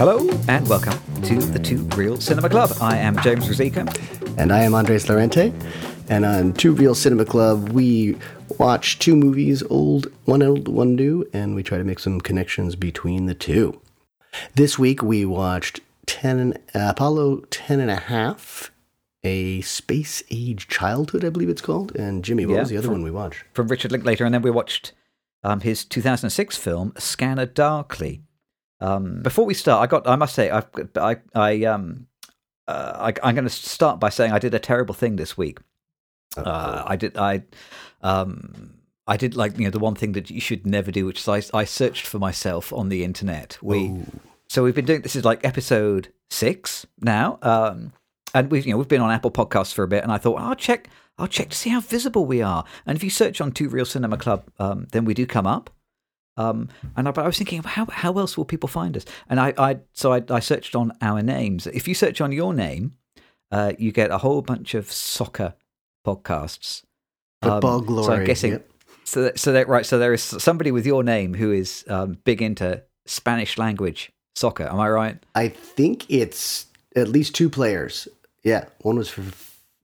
Hello and welcome to the Two Real Cinema Club. I am James Rosica. And I am Andres Lorente. And on Two Real Cinema Club, we watch two movies, old, one old, one new, and we try to make some connections between the two. This week we watched 10, uh, Apollo 10 and a half, a space age childhood, I believe it's called. And Jimmy, what Yeah, was the other from- one we watched? From Richard Linklater, and then we watched um, his 2006 film Scanner Darkly. Um, before we start, I got I must say, I've. I. I um. Uh, I, I'm going to start by saying I did a terrible thing this week. Uh, I did I um I did like you know the one thing that you should never do, which is I I searched for myself on the internet. We so we've been doing this is like episode six now, um, and we've you know we've been on Apple Podcasts for a bit, and I thought I'll check I'll check to see how visible we are, and if you search on Two Real Cinema Club, um, then we do come up. Um, and I, but I was thinking, how how else will people find us? And I, I so I, I searched on our names. If you search on your name, uh, you get a whole bunch of soccer podcasts. Football Um, glory. So I'm guessing. Yep. So that, so that right. So there is somebody with your name who is um, big into Spanish language soccer. Am I right? I think it's at least two players. Yeah, one was for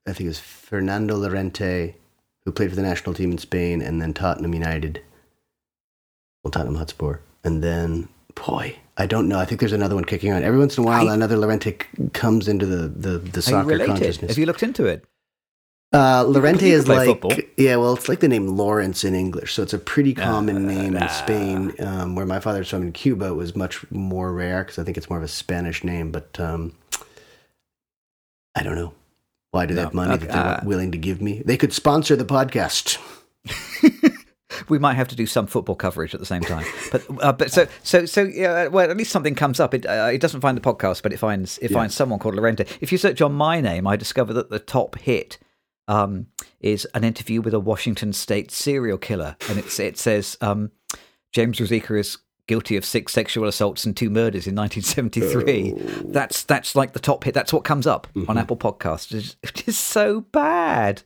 I think it was Fernando Llorente, who played for the national team in Spain, and then Tottenham United. Well, Tottenham Hotspur, and then boy, I don't know. I think there's another one kicking on. Every once in a while, I- another Llorente comes into the the, the soccer consciousness. Have you looked into it? Uh, Lorente is like football. yeah, well, it's like the name Lawrence in English, so it's a pretty common name nah. in Spain. Um, where my father's from in Cuba, it was much more rare because I think it's more of a Spanish name. But um, I don't know why do they No, have money okay, that they're uh, willing to give me? They could sponsor the podcast. We might have to do some football coverage at the same time. But uh, but so so so yeah. Well, at least something comes up. It uh, it doesn't find the podcast, but it finds it Yeah. finds someone called Lorente. If you search on my name, I discover that the top hit um, is an interview with a Washington State serial killer, and it's it says um, James Rosica is guilty of six sexual assaults and two murders in 1973. Oh. That's that's like the top hit. That's what comes up Mm-hmm. on Apple Podcasts. It's, it is so bad.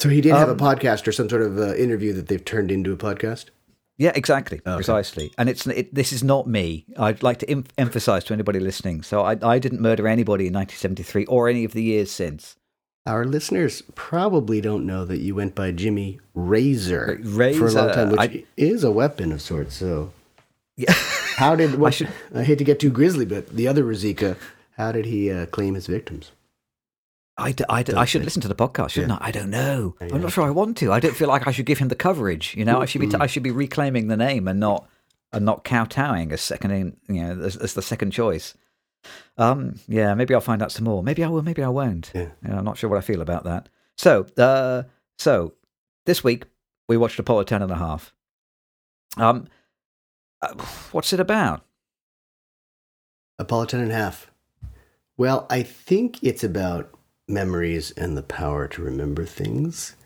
So he did have Um, a podcast or some sort of uh, interview that they've turned into a podcast. Yeah, exactly, precisely. And it's it, this is not me. I'd like to em- emphasize to anybody listening. So I, I didn't murder anybody in 1973 or any of the years since. Our listeners probably don't know that you went by Jimmy Razor, for a long time, which I- is a weapon of sorts. So Yeah. How did what, I, should- hate to get too grisly, but the other Razika, how did he uh, claim his victims? I, d- I, d- I should listen to the podcast, shouldn't I? I don't know. Yeah. I'm not sure I want to. I don't feel like I should give him the coverage. You know, I should be t- I should be reclaiming the name and not and not kowtowing as second in, you know as, as the second choice. Um, yeah, maybe I'll find out some more. Maybe I will. Maybe I won't. Yeah. You know, I'm not sure what I feel about that. So, uh, so this week we watched Apollo 10 and a half. Um, uh, what's it about? Apollo 10 and a half. Well, I think it's about memories and the power to remember things,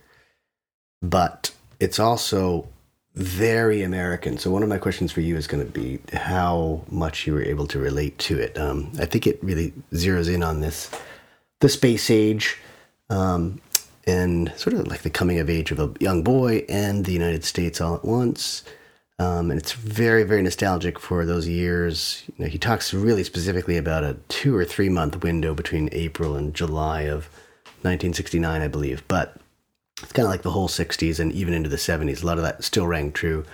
but it's also very American. So, one of my questions for you is going to be how much you were able to relate to it. Um, I think it really zeroes in on this the space age um, and sort of like the coming of age of a young boy and the United States all at once. Um, and it's very, very nostalgic for those years. You know, he talks really specifically about a two or three month window between April and July of 1969, I believe. But it's kind of like the whole 60s and even into the 70s. A lot of that still rang true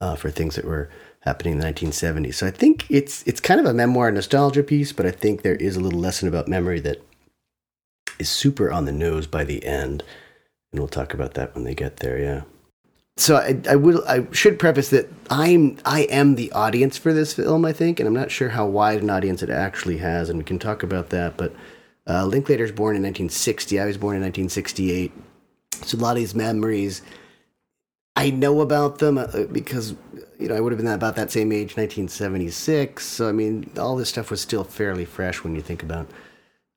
uh, for things that were happening in the 1970s. So I think it's it's kind of a memoir nostalgia piece, but I think there is a little lesson about memory that is super on the nose by the end. And we'll talk about that when they get there, yeah. So I, I will I should preface that I'm I am the audience for this film, I think, and I'm not sure how wide an audience it actually has, and we can talk about that. But uh, Linklater's born in 1960. I was born in 1968. So a lot of these memories, I know about them uh, because you know I would have been about that same age, 1976. So I mean, all this stuff was still fairly fresh when you think about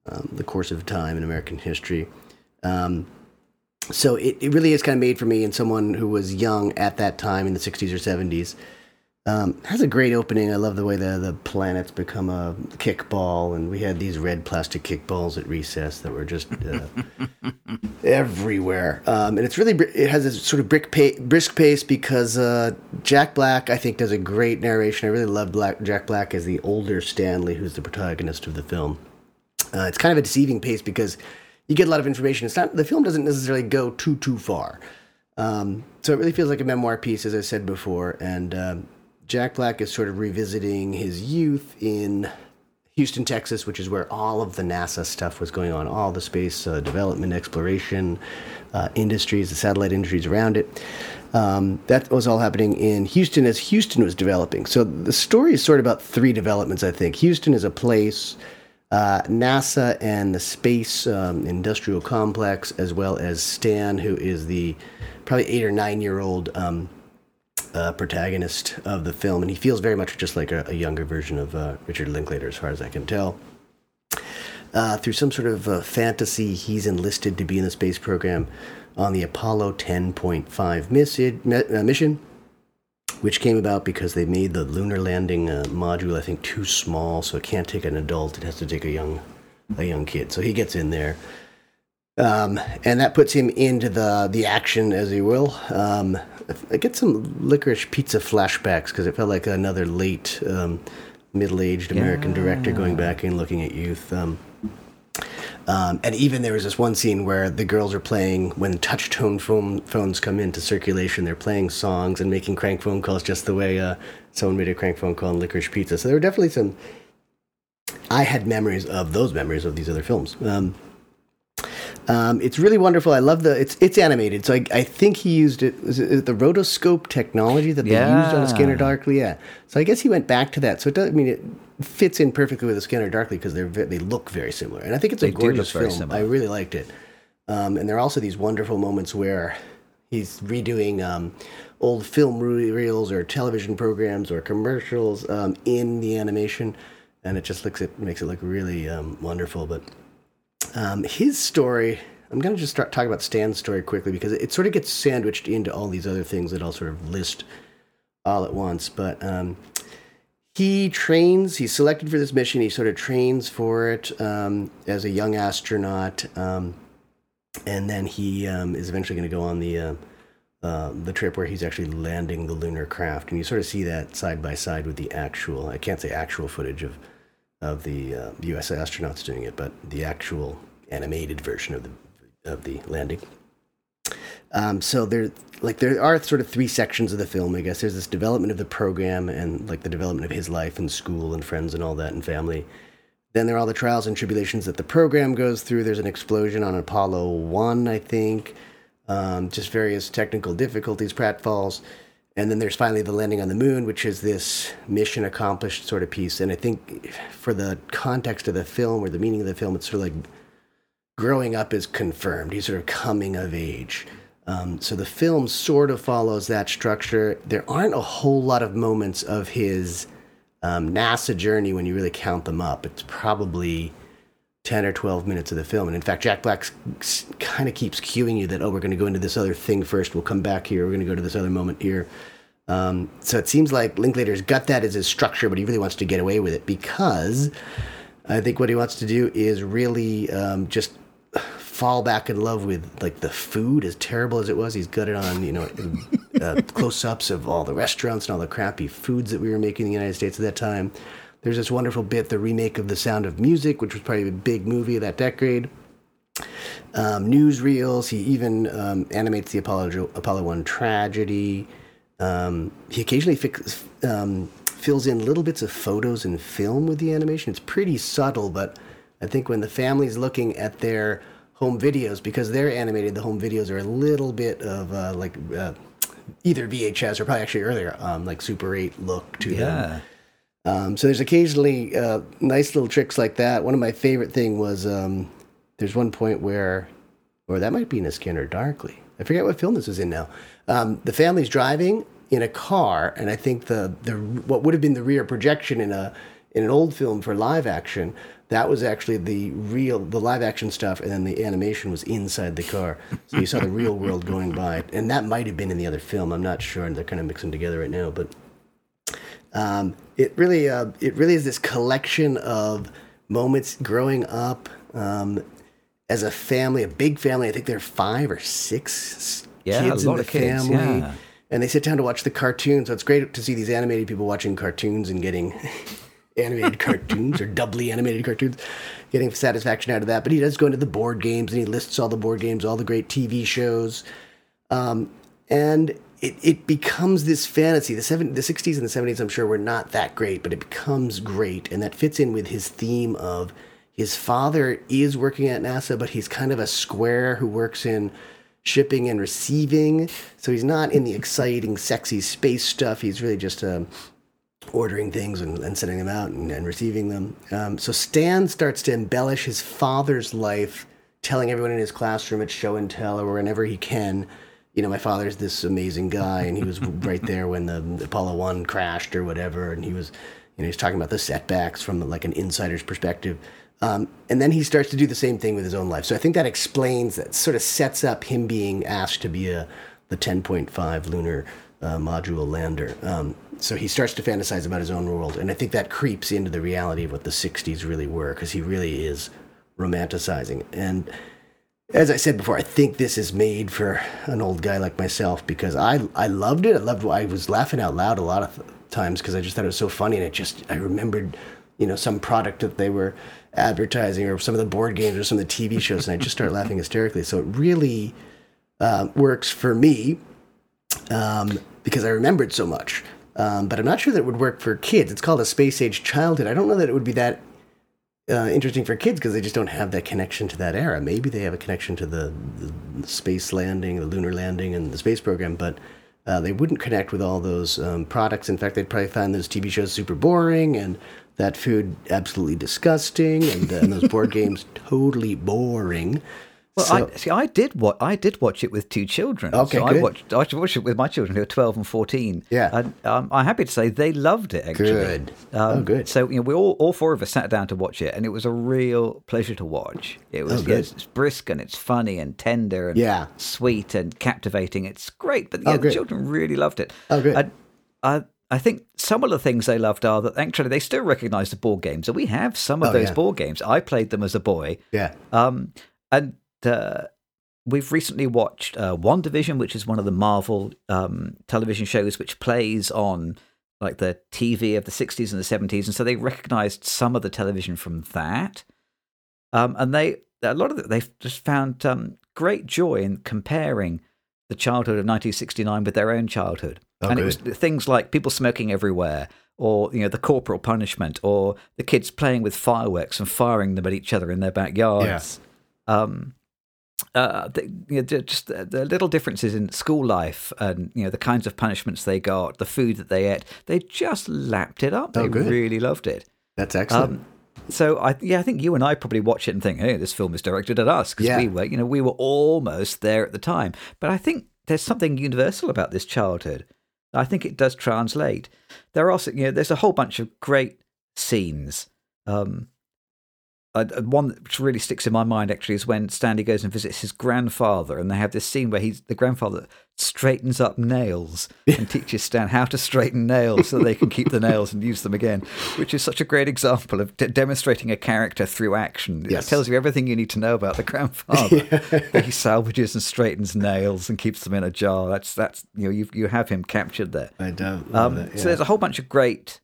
um, the course of time in American history. Um, so it, it really is kind of made for me and someone who was young at that time in the 60s or 70s Um, has a great opening. I love the way the, the planets become a kickball, and we had these red plastic kickballs at recess that were just uh, everywhere. Um, and it's really it has a sort of brick pa- brisk pace because uh, Jack Black I think does a great narration. I really love Black, Jack Black as the older Stanley, who's the protagonist of the film. Uh, it's kind of a deceiving pace because you get a lot of information. It's not the film doesn't necessarily go too too far. Um, so it really feels like a memoir piece, as I said before, and um, Jack Black is sort of revisiting his youth in Houston, Texas, which is where all of the NASA stuff was going on, all the space uh, development, exploration uh, industries, the satellite industries around it. Um, that was all happening in Houston as Houston was developing. So the story is sort of about three developments, I think. Houston is a place, uh, NASA and the space um, industrial complex, as well as Stan, who is the probably eight or nine year old. Um, uh, protagonist of the film, and he feels very much just like a, a younger version of uh, Richard Linklater, as far as I can tell. Uh, through some sort of uh, fantasy, he's enlisted to be in the space program on the Apollo 10.5 uh, mission, which came about because they made the lunar landing uh, module, I think, too small, so it can't take an adult; it has to take a young, a young kid. So he gets in there. Um, and that puts him into the the action, as he will. Um, I get some licorice pizza flashbacks because it felt like another late um, middle-aged American yeah. director going back and looking at youth. Um, um, and even there was this one scene where the girls are playing when touch tone phone, phones come into circulation. They're playing songs and making crank phone calls just the way uh, someone made a crank phone call in Licorice Pizza. So there were definitely some. I had memories of those memories of these other films. Um, um, it's really wonderful. I love the it's it's animated. So I, I think he used it was it the rotoscope technology that they yeah. used on Scanner Darkly. Yeah. So I guess he went back to that. So it does. I mean, it fits in perfectly with the Scanner Darkly because they're they look very similar. And I think it's a they gorgeous film. I really liked it. Um, and there are also these wonderful moments where he's redoing um, old film reels or television programs or commercials um, in the animation, and it just looks it makes it look really um, wonderful. But um, his story, I'm going to just start talking about Stan's story quickly because it, it, sort of gets sandwiched into all these other things that I'll sort of list all at once. But um, he trains, he's selected for this mission. He sort of trains for it um, as a young astronaut. Um, and then he um, is eventually going to go on the. Uh, uh, the trip where he's actually landing the lunar craft, and you sort of see that side by side with the actual. I can't say actual footage of of the uh, U.S. astronauts doing it, but the actual animated version of the of the landing. Um, so there, like, there are sort of three sections of the film. I guess there's this development of the program and like the development of his life and school and friends and all that and family. Then there are all the trials and tribulations that the program goes through. There's an explosion on Apollo One, I think. Um, just various technical difficulties, pratfalls. And then there's finally the landing on the moon, which is this mission accomplished sort of piece. And I think for the context of the film or the meaning of the film, it's sort of like growing up is confirmed. He's sort of coming of age. Um, so the film sort of follows that structure. There aren't a whole lot of moments of his um, NASA journey when you really count them up. It's probably 10 or 12 minutes of the film. And in fact, Jack Black kind of keeps cueing you that, oh, we're going to go into this other thing first. We'll come back here. We're going to go to this other moment here. Um, so it seems like Linklater's got that as his structure, but he really wants to get away with it because I think what he wants to do is really um, just fall back in love with like the food as terrible as it was he's it on you know uh, close-ups of all the restaurants and all the crappy foods that we were making in the united states at that time there's this wonderful bit, the remake of The Sound of Music, which was probably a big movie of that decade. Um, newsreels. He even um, animates the Apollo Apollo One tragedy. Um, he occasionally fix, um, fills in little bits of photos and film with the animation. It's pretty subtle, but I think when the family's looking at their home videos, because they're animated, the home videos are a little bit of uh, like uh, either VHS or probably actually earlier, um, like Super 8 look to yeah. them. Um, so there's occasionally uh, nice little tricks like that. One of my favorite thing was um, there's one point where, or that might be in a Scanner Darkly. I forget what film this was in now. Um, the family's driving in a car, and I think the the what would have been the rear projection in a in an old film for live action that was actually the real the live action stuff and then the animation was inside the car so you saw the real world going by and that might have been in the other film i'm not sure and they're kind of mixing together right now but Um, it really, uh, it really is this collection of moments growing up um, as a family, a big family. I think there are five or six Yeah, kids a lot in the of kids, family. yeah. And they sit down to watch the cartoons. So it's great to see these animated people watching cartoons and getting animated cartoons or doubly animated cartoons, getting satisfaction out of that. But he does go into the board games and he lists all the board games, all the great TV shows. Um, and it, it becomes this fantasy. The seven, the 60s and the 70s, I'm sure, were not that great, but it becomes great. And that fits in with his theme of his father is working at NASA, but he's kind of a square who works in shipping and receiving. So he's not in the exciting, sexy space stuff. He's really just um, ordering things and, and sending them out and, and receiving them. Um, so Stan starts to embellish his father's life, telling everyone in his classroom at show and tell or whenever he can. You know, my father's this amazing guy, and he was right there when the, Apollo One crashed or whatever, and he was, you know, he's talking about the setbacks from like an insider's perspective. Um, and then he starts to do the same thing with his own life. So I think that explains that, sort of sets up him being asked to be a the 10.5 lunar uh, module lander. Um, so he starts to fantasize about his own world, and I think that creeps into the reality of what the 60s really were, because he really is romanticizing. And as I said before, I think this is made for an old guy like myself because I I loved it. I loved. I was laughing out loud a lot of times because I just thought it was so funny, and it just I remembered, you know, some product that they were advertising or some of the board games or some of the TV shows, and I just started laughing hysterically. So it really um, works for me um, because I remembered so much. Um, but I'm not sure that it would work for kids. It's called a space age childhood. I don't know that it would be that uh, interesting for kids because they just don't have that connection to that era. Maybe they have a connection to the, the space landing, the lunar landing, and the space program, but uh, they wouldn't connect with all those um, products. In fact, they'd probably find those TV shows super boring and that food absolutely disgusting and, uh, and those board games totally boring. Well, So- I see. I did what I did watch it with two children. Okay, so I good. watched. I watched it with my children who are twelve and fourteen. Yeah. and um, I'm happy to say they loved it. Actually, Good. Um, Oh, good. So you know, we all all four of us sat down to watch it, and it was a real pleasure to watch. It was Oh, yes, it's brisk and it's funny and tender and Yeah. sweet and captivating. It's great, but yeah, Oh, the children really loved it. Oh, good. I, I, I think some of the things they loved are that actually they still recognise the board games, and we have some of Oh, those yeah. board games. I played them as a boy. Yeah. Um, and uh, we've recently watched uh, WandaVision, which is one of the Marvel um, television shows, which plays on like the TV of the 60s and the 70s. And so they recognized some of the television from that. Um, and they, a lot of it, they've just found um, great joy in comparing the childhood of 1969 with their own childhood. Oh, and it was things like people smoking everywhere, or you know the corporal punishment, or the kids playing with fireworks and firing them at each other in their backyards. Um, uh, the, you know, just the, the little differences in school life, and you know the kinds of punishments they got, the food that they ate. They just lapped it up. Oh, They good. really loved it. That's excellent. Um, so I yeah, I think you and I probably watch it and think, hey, this film is directed at us because Yeah. we were, you know, we were almost there at the time. But I think there's something universal about this childhood. I think it does translate. There are also, you know, there's a whole bunch of great scenes. Um, uh, uh, one that really sticks in my mind actually is when Stanley goes and visits his grandfather, and they have this scene where he's the grandfather straightens up nails and teaches Stan how to straighten nails so they can keep the nails and use them again, which is such a great example of de- demonstrating a character through action. Yes. It tells you everything you need to know about the grandfather. he salvages and straightens nails and keeps them in a jar. That's that's you know you you have him captured there. I do love Um, that, So there's a whole bunch of great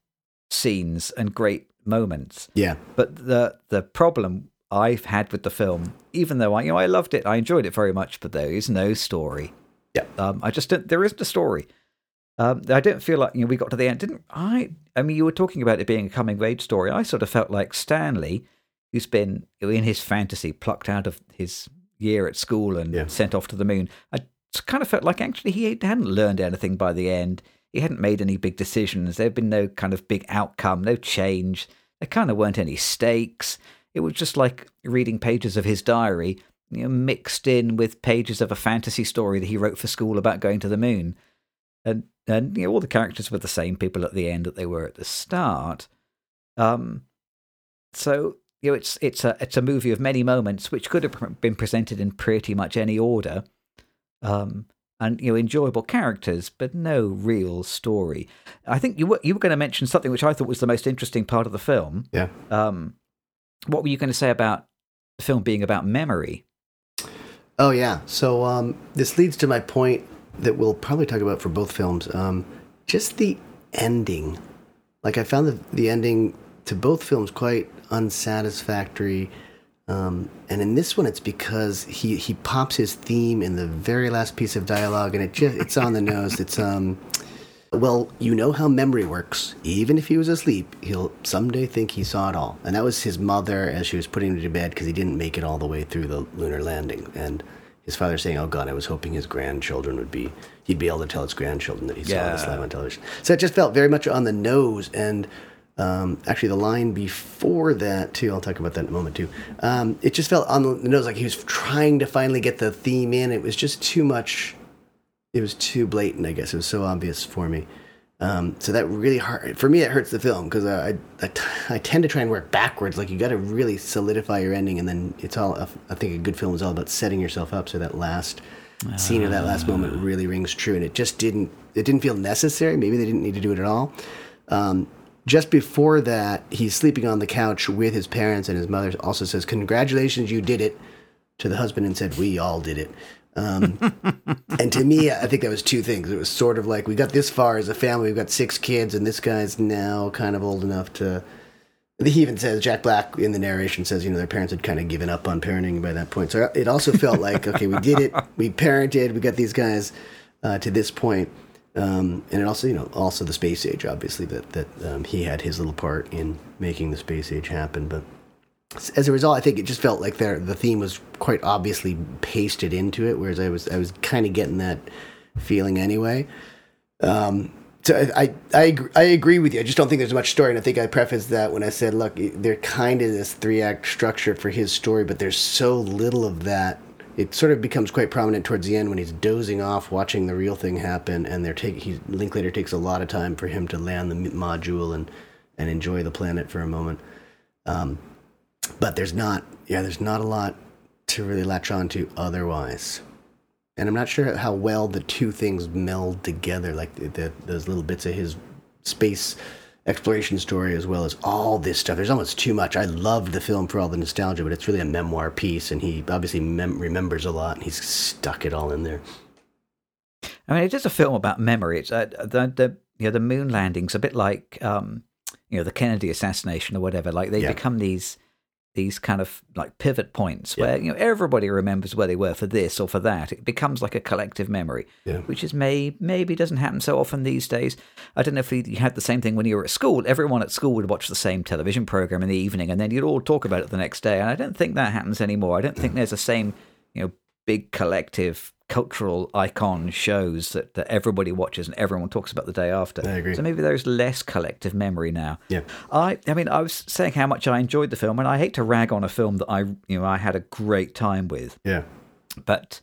scenes and great moments. yeah. But the the problem I've had with the film, even though I you know I loved it, I enjoyed it very much, but there is no story. Yeah. Um, I just don't. There isn't a story. Um, I don't feel like you know we got to the end. Didn't I? I mean, you were talking about it being a coming of age story. I sort of felt like Stanley, who's been in his fantasy plucked out of his year at school and Yeah. sent off to the moon. I kind of felt like actually he hadn't learned anything by the end. He hadn't made any big decisions. There had been no kind of big outcome, no change. There kind of weren't any stakes. It was just like reading pages of his diary, you know, mixed in with pages of a fantasy story that he wrote for school about going to the moon. And and you know, all the characters were the same people at the end that they were at the start. Um, so you know, it's it's a it's a movie of many moments which could have been presented in pretty much any order. Um, and you know enjoyable characters, but no real story. I think you were you were going to mention something which I thought was the most interesting part of the film. Yeah. Um, what were you going to say about the film being about memory? Oh yeah. So um, this leads to my point that we'll probably talk about for both films. Um, just the ending. Like I found the the ending to both films quite unsatisfactory. Um, and in this one, it's because he, he pops his theme in the very last piece of dialogue, and it just it's on the nose. It's um, well, you know how memory works. Even if he was asleep, he'll someday think he saw it all. And that was his mother as she was putting him to bed because he didn't make it all the way through the lunar landing. And his father saying, "Oh God, I was hoping his grandchildren would be he'd be able to tell his grandchildren that he saw this live on television." So it just felt very much on the nose and. Um, actually, the line before that too. I'll talk about that in a moment too. Um, it just felt on the nose like he was trying to finally get the theme in. It was just too much. It was too blatant. I guess it was so obvious for me. Um, so that really hard for me. It hurts the film because I, I I tend to try and work backwards. Like you got to really solidify your ending, and then it's all. I think a good film is all about setting yourself up so that last scene or that last moment really rings true. And it just didn't. It didn't feel necessary. Maybe they didn't need to do it at all. Um, just before that, he's sleeping on the couch with his parents, and his mother also says, "Congratulations, you did it." To the husband, and said, "We all did it." Um, and to me, I think that was two things. It was sort of like we got this far as a family. We've got six kids, and this guy's now kind of old enough to. He even says Jack Black in the narration says, you know, their parents had kind of given up on parenting by that point. So it also felt like, okay, we did it. We parented. We got these guys uh, to this point. Um, and also, you know, also the space age, obviously, that that um, he had his little part in making the space age happen. But as a result, I think it just felt like there the theme was quite obviously pasted into it, whereas I was I was kind of getting that feeling anyway. Um, so I, I I agree, with you. I just don't think there's much story, and I think I prefaced that when I said, look, they're kind of this three act structure for his story, but there's so little of that. It sort of becomes quite prominent towards the end when he's dozing off, watching the real thing happen, and they're taking. He Linklater takes a lot of time for him to land the module and and enjoy the planet for a moment. Um, but there's not yeah there's not a lot to really latch on to otherwise and i'm not sure how well the two things meld together like the, the, those little bits of his space exploration story as well as all this stuff there's almost too much i loved the film for all the nostalgia but it's really a memoir piece and he obviously mem- remembers a lot and he's stuck it all in there I mean, it is a film about memory. It's uh, the the you know the moon landings a bit like um, you know the Kennedy assassination or whatever. Like they Yeah. become these these kind of like pivot points Yeah. where you know everybody remembers where they were for this or for that. It becomes like a collective memory, Yeah. which is may maybe doesn't happen so often these days. I don't know if you you had the same thing when you were at school. Everyone at school would watch the same television program in the evening, and then you'd all talk about it the next day. And I don't think that happens anymore. I don't think there's the same you know big collective cultural icon shows that, that everybody watches and everyone talks about the day after. I agree. So maybe there's less collective memory now. Yeah. I I mean I was saying how much I enjoyed the film and I hate to rag on a film that I you know I had a great time with, yeah but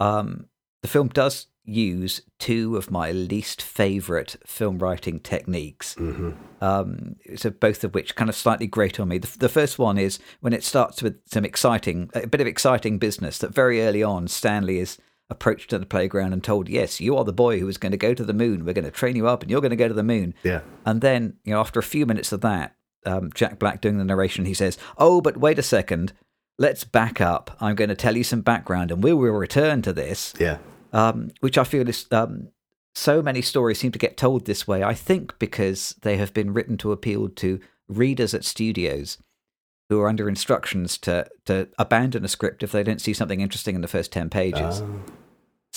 um the film does use two of my least favorite film writing techniques hmm um, so both of which kind of slightly grate on me. The, the first one is when it starts with some exciting, a bit of exciting business. That very early on, Stanley is approached at the playground and told, "Yes, you are the boy who is going to go to the moon. We're going to train you up, and you're going to go to the moon." yeah And then, you know, after a few minutes of that, um, Jack Black doing the narration, he says, "Oh, but wait a second. Let's back up. I'm going to tell you some background, and we will return to this." yeah um, which I feel is um, so many stories seem to get told this way. I think because they have been written to appeal to readers at studios who are under instructions to to abandon a script if they don't see something interesting in the first ten pages. Oh,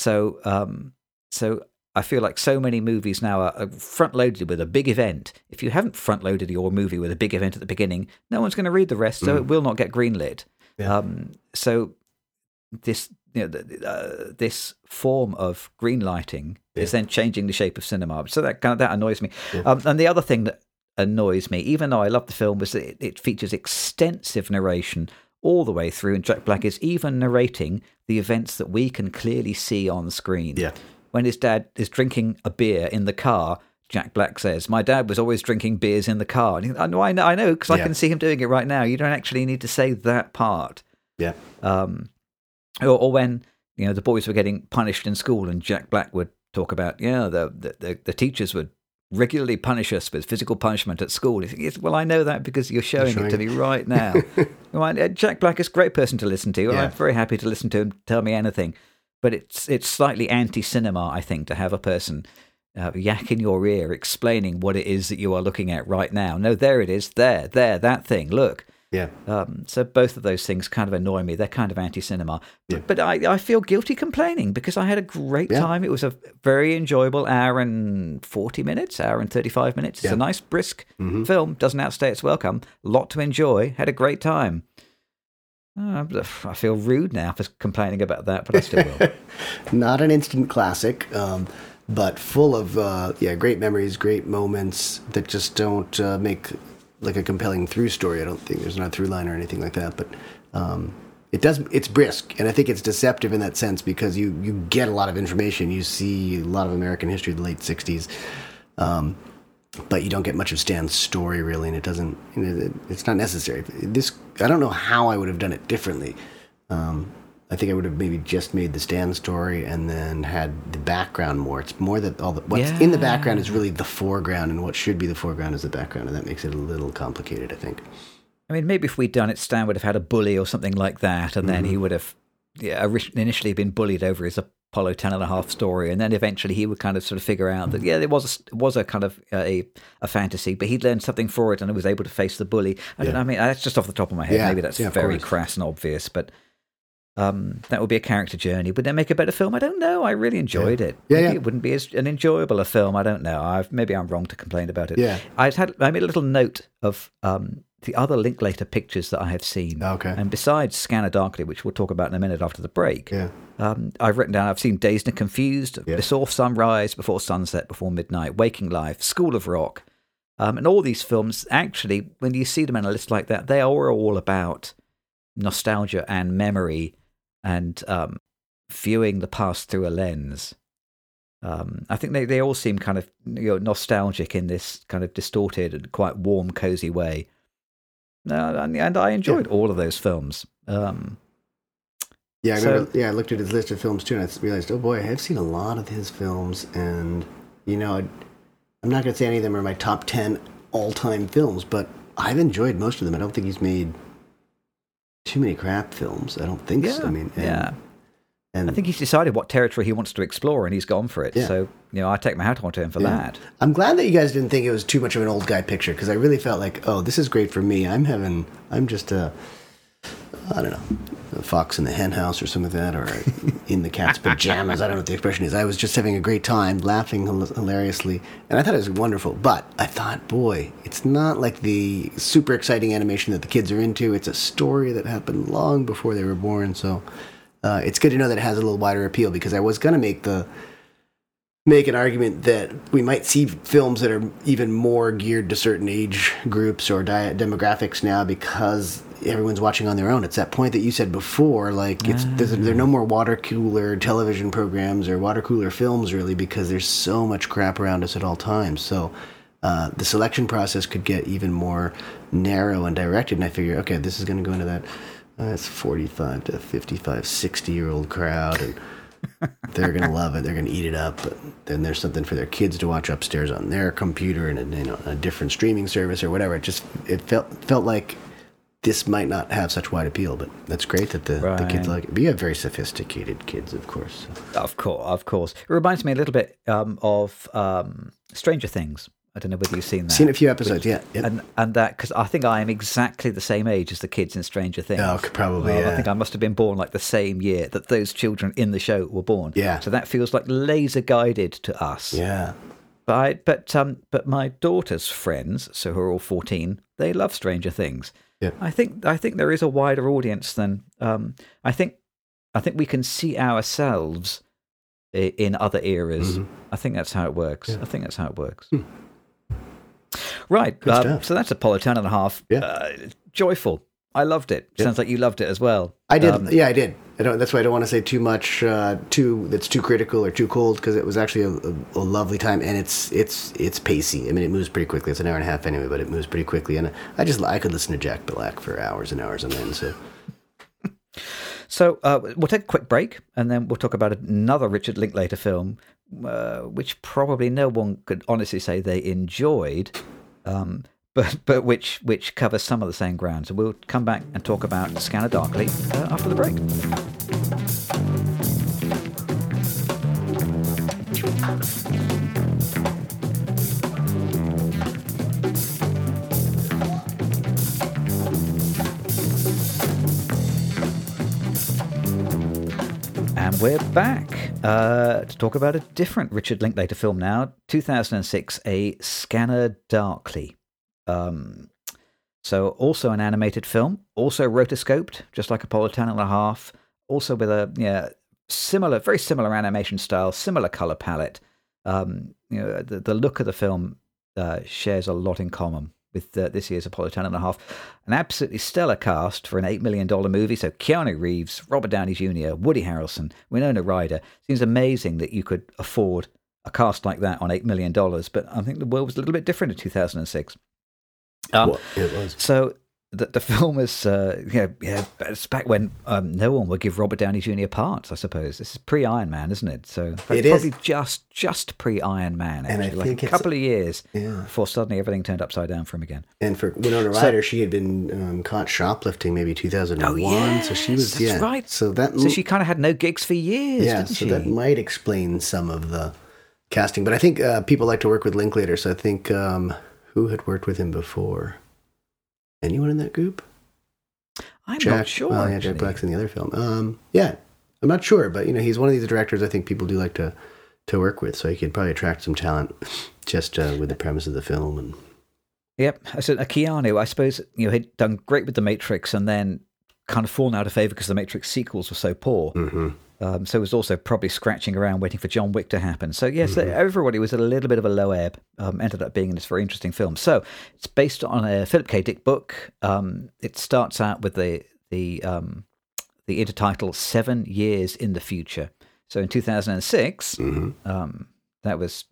So, um, so I feel like so many movies now are front loaded with a big event. If you haven't front loaded your movie with a big event at the beginning, no one's going to read the rest, so it will not get greenlit. Yeah. Um, so this you know uh, this form of green lighting is then changing the shape of cinema. So that kind of that annoys me. Yeah. Um, and the other thing that annoys me, even though I love the film, was that it, it features extensive narration all the way through, and Jack Black is even narrating the events that we can clearly see on screen. yeah When his dad is drinking a beer in the car, Jack Black says, "My dad was always drinking beers in the car." And he, I know, I know, because I Yeah. can see him doing it right now. You don't actually need to say that part yeah um, or, or when you know the boys were getting punished in school, and Jack Black would talk about yeah the the, the, the teachers would regularly punish us with physical punishment at school. You think, yes, well, I know that because you're showing, showing it to me right now. right, uh, Jack Black is a great person to listen to. Yeah. I'm very happy to listen to him tell me anything. But it's it's slightly anti-cinema, I think, to have a person uh, yak in your ear explaining what it is that you are looking at right now. No, there it is. There, there, that thing. Look. Yeah. Um, so both of those things kind of annoy me. They're kind of anti-cinema. Yeah. But, I, I feel guilty complaining because I had a great Yeah. time. It was a very enjoyable hour and 40 minutes, hour and 35 minutes. It's Yeah. a nice, brisk Mhm. film. Doesn't outstay its welcome. lot to enjoy. Had a great time. Uh, I feel rude now for complaining about that, but I still will. Not an instant classic, um, but full of uh, yeah, great memories, great moments that just don't uh, make like a compelling through story. I don't think there's not a through line or anything like that, but um, it does. It's brisk, and I think it's deceptive in that sense because you you get a lot of information. You see a lot of American history of the late '60s. Um, but you don't get much of Stan's story really, and it doesn't. You know, it- it's not necessary. This I don't know how I would have done it differently. Um, I think I would have maybe just made the Stan story and then had the background more. It's more that all the what's in the background is really the foreground, and what should be the foreground is the background, and that makes it a little complicated. I think. I mean, maybe if we'd done it, Stan would have had a bully or something like that, and then he Mm-hmm. would have yeah, initially been bullied over his Apollo 10 and a half story, and then eventually he would kind of sort of figure out that, yeah, there was a, was a kind of uh, a, a fantasy, but he'd learned something for it and was able to face the bully. I don't know, I mean, that's just off the top of my head. Yeah, Maybe that's yeah, very crass and obvious, but um, that would be a character journey. Would that make a better film? I don't know. I really enjoyed it. Yeah, maybe yeah. it wouldn't be as an enjoyable a film. I don't know. I've, maybe I'm wrong to complain about it. Yeah. I had I made a little note of um, the other Linklater pictures that I have seen. Okay. And besides Scanner Darkly, which we'll talk about in a minute after the break, Yeah. um, I've written down. I've seen Dazed and Confused, Yeah. Before Sunrise, Before Sunset, Before Midnight, Waking Life, School of Rock, um, and all these films. Actually, when you see them in a list like that, they are all about nostalgia and memory and um, viewing the past through a lens. Um, I think they, they all seem kind of you know, nostalgic in this kind of distorted and quite warm, cozy way. No, and, and I enjoyed all of those films. Um, Yeah, I So- remember. Yeah, I looked at his list of films too, and I realized, oh boy, I have seen a lot of his films, and you know, I'm not going to say any of them are my top ten all-time films, but I've enjoyed most of them. I don't think he's made too many crap films. I don't think so. I mean, and, yeah. and I think he's decided what territory he wants to explore, and he's gone for it. Yeah. So you know, I take my hat on to him for Yeah. that. I'm glad that you guys didn't think it was too much of an old guy picture because I really felt like, oh, this is great for me. I'm having, I'm just a, I don't know, a fox in the hen house or something like that, or in the cat's pajamas. I don't know what the expression is. I was just having a great time, laughing hilariously, and I thought it was wonderful. But I thought, boy, it's not like the super exciting animation that the kids are into. It's a story that happened long before they were born. So uh, it's good to know that it has a little wider appeal because I was going to make the make an argument that we might see films that are even more geared to certain age groups or di- demographics now because everyone's watching on their own. It's that point that you said before, like it's there's, there are no more water cooler television programs or water cooler films really because there's so much crap around us at all times. So. Uh, the selection process could get even more narrow and directed, and I figure, okay, this is going to go into that. Uh, it's 45 to 55, 60 year old crowd, and they're gonna love it. They're gonna eat it up. But then there's something for their kids to watch upstairs on their computer and a, you know a different streaming service or whatever. It just it felt felt like this might not have such wide appeal. But that's great that the, the kids like it. But you have very sophisticated kids, of course. Of course, of course. It reminds me a little bit um, of um, Stranger Things. I don't know whether you've seen that. Seen a few episodes, yeah. yeah. and and that because I think I am exactly the same age as the kids in Stranger Things. Oh, probably, Well, yeah. I think I must have been born like the same year that those children in the show were born. Yeah. So that feels like laser guided to us. yeah. But I, but um but my daughter's friends, so who are all fourteen, they love Stranger Things. Yeah. I think I think there is a wider audience than um I think I think we can see ourselves in other eras. Mhm. I think that's how it works. I think that's how it works. Hmm. Right. Stuff. so that's Apollo 10 and a half. Yeah. Uh, joyful. I loved it. Yeah. Sounds like you loved it as well. I did. Um, yeah, I did. I don't. That's why I don't want to say too much. Uh, too that's too critical or too cold because it was actually a, a, a lovely time and it's it's it's pacey. I mean, it moves pretty quickly. It's an hour and a half anyway, but it moves pretty quickly. And I just I could listen to Jack Black for hours and hours end. So So So uh, we'll take a quick break, and then we'll talk about another Richard Linklater film, uh, which probably no one could honestly say they enjoyed, um, but but which which covers some of the same ground. So we'll come back and talk about Scanner Darkly uh, after the break. And we're back uh, to talk about a different Richard Linklater film now, 2006, A Scanner Darkly. Um, so, also an animated film, also rotoscoped, just like Apollo 10 and a half, also with a yeah, similar, very similar animation style, similar color palette. Um, you know, the, the look of the film uh, shares a lot in common with uh, this year's Apollo 10 and a half. An absolutely stellar cast for an $8 million movie. So Keanu Reeves, Robert Downey Jr., Woody Harrelson, Winona Ryder. Seems amazing that you could afford a cast like that on $8 million, but I think the world was a little bit different in 2006. Um, it was. so the, the film is, uh, you know, yeah, it's back when um, no one would give Robert Downey Jr. parts, I suppose. This is pre Iron Man, isn't it? So It is. probably just just pre Iron Man, And I like think a couple of years Yeah. before suddenly everything turned upside down for him again. And for Winona So- Ryder, she had been um, caught shoplifting maybe 2001. so she was, that's yeah. right. So that, So she kind of had no gigs for years, yeah, so she? that might explain some of the casting. But I think uh, people like to work with Linklater. So I think um, who had worked with him before? Anyone in that group? I'm Jack, not sure. Well, yeah, Jack. Black's in the other film. Um, yeah, I'm not sure, but you know, he's one of these directors I think people do like to to work with. So he could probably attract some talent just uh, with the premise of the film. And Yep. So uh, Keanu, I suppose, you know, he'd done great with The Matrix and then kind of fallen out of favor because the Matrix sequels were so poor. Mhm. Um, so it was also probably scratching around waiting for John Wick to happen. So yes, Mm-hmm. everybody was at a little bit of a low ebb. Um, ended up being in this very interesting film. So it's based on a Philip K. Dick book. Um, it starts out with the the um, the intertitle Seven Years in the Future. So in 2006, Mhm. um, that was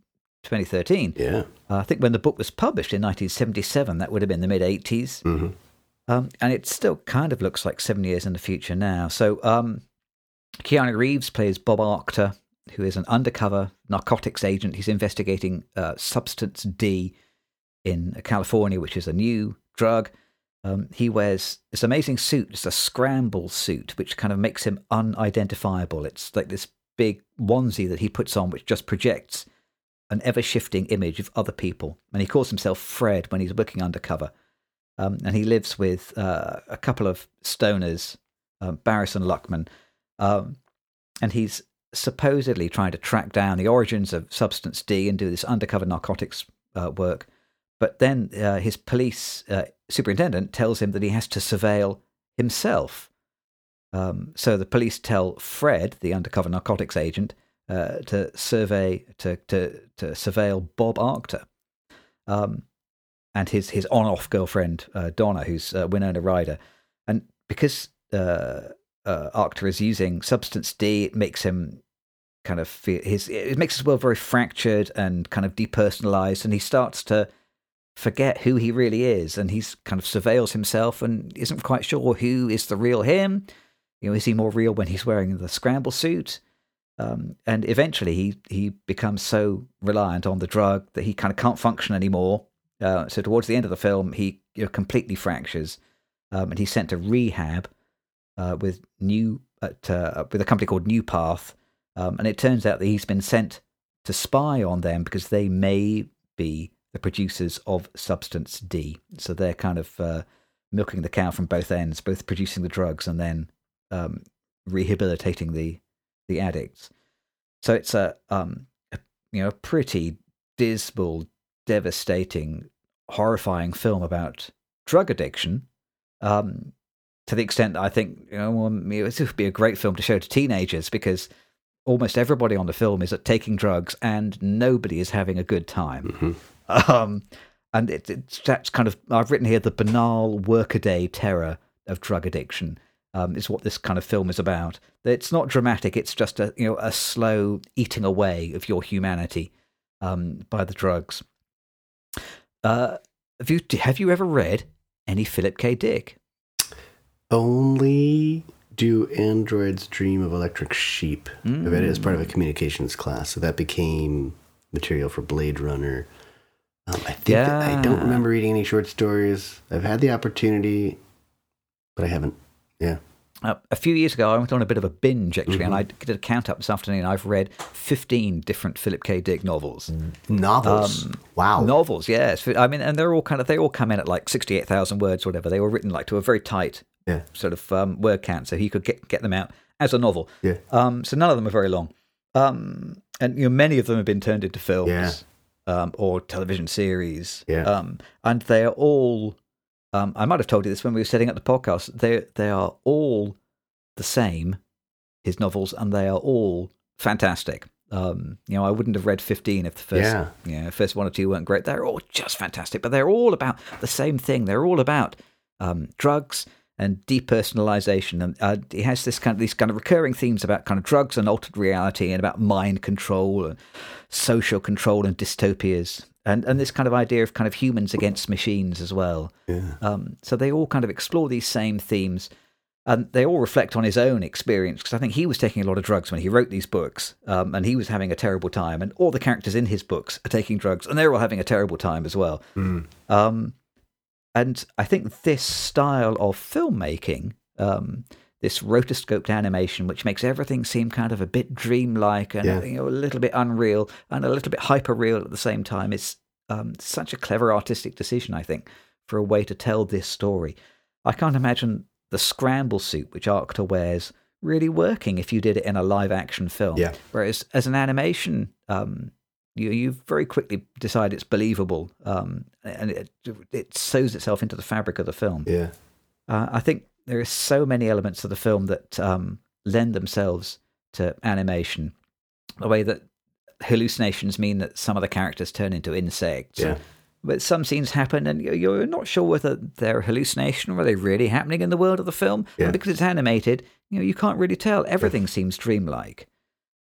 2013. yeah, Uh, I think when the book was published in 1977, that would have been the mid 80s. Mhm. Um, and it still kind of looks like seven years in the future now. So um, Keanu Reeves plays Bob Arctor, who is an undercover narcotics agent. He's investigating uh, Substance D in California, which is a new drug. Um, he wears this amazing suit. It's a scramble suit, which kind of makes him unidentifiable. It's like this big onesie that he puts on, which just projects an ever shifting image of other people. And he calls himself Fred when he's working undercover. Um, and he lives with uh, a couple of stoners, um, Barris and Luckman. Um, and he's supposedly trying to track down the origins of Substance D and do this undercover narcotics uh, work. But then uh, his police uh, superintendent tells him that he has to surveil himself. Um, so the police tell Fred, the undercover narcotics agent, uh, to survey to, to to surveil Bob Arctor, um, and his his on off girlfriend uh, Donna, who's uh, Winona Ryder, and because uh, is using Substance D, it makes him kind of feel his it makes his world very fractured and kind of depersonalized, and he starts to forget who he really is, and he's kind of surveils himself and isn't quite sure who is the real him. You know, is he more real when he's wearing the scramble suit? Um, and eventually, he he becomes so reliant on the drug that he kind of can't function anymore. Uh, so towards the end of the film, he you know, completely fractures, um, and he's sent to rehab uh, with new at, uh, with a company called New Path. Um, and it turns out that he's been sent to spy on them because they may be the producers of Substance D. So they're kind of uh, milking the cow from both ends, both producing the drugs and then um, rehabilitating the the addicts. So it's a, um, a you know a pretty dismal, devastating, horrifying film about drug addiction. Um, to the extent that I think you know well, this would be a great film to show to teenagers because almost everybody on the film is taking drugs and nobody is having a good time. Mhm. Um, and it, it's that's kind of I've written here the banal workaday terror of drug addiction um, is what this kind of film is about. It's not dramatic; it's just a you know a slow eating away of your humanity um, by the drugs. Uh, have you have you ever read any Philip K. Dick? Only do Androids Dream of Electric Sheep. I read it as part of a communications class, so that became material for Blade Runner. Um, I think that- I don't remember reading any short stories. I've had the opportunity, but I haven't. Yeah. Uh, a few years ago, I went on a bit of a binge actually, and I Mm-hmm. did a count up this afternoon. I've read 15 different Philip K. Dick novels. Novels. wow. Novels, yes. I mean, and they're all kind of they all come in at like 68,000 words, or whatever. They were written like to a very tight Yeah. sort of um, word count, so he could get get them out as a novel. Yeah. Um, so none of them are very long, um, and you know many of them have been turned into films Yeah. um, or television series. Yeah. Um, and they are all. Um, I might have told you this when we were setting up the podcast. They they are all the same, his novels, and they are all fantastic. Um, you know, I wouldn't have read fifteen if the first, Yeah. you know, first one or two weren't great. They're all just fantastic, but they're all about the same thing. They're all about um, drugs and depersonalization, and uh, he has this kind of these kind of recurring themes about kind of drugs and altered reality, and about mind control and social control and dystopias, and and this kind of idea of kind of humans against machines as well. Yeah. Um, so they all kind of explore these same themes, and they all reflect on his own experience. Because I think he was taking a lot of drugs when he wrote these books, um, and he was having a terrible time. And all the characters in his books are taking drugs, and they're all having a terrible time as well. Um, and I think this style of filmmaking, um, this rotoscoped animation, which makes everything seem kind of a bit dreamlike and Yeah. you know, a little bit unreal and a little bit hyper real at the same time, is um, such a clever artistic decision, I think, for a way to tell this story. I can't imagine the scramble suit which Arctor wears really working if you did it in a live action film. Yeah. Whereas as an animation, um, you you very quickly decide it's believable, um, and it it sews itself into the fabric of the film. Yeah. Uh, I think there are so many elements of the film that um, lend themselves to animation. The way that hallucinations mean that some of the characters turn into insects. Yeah. But some scenes happen, and you're- not sure whether they're a hallucination or are they really happening in the world of the film. Yeah. And because it's animated, you know, you can't really tell. Everything seems dreamlike.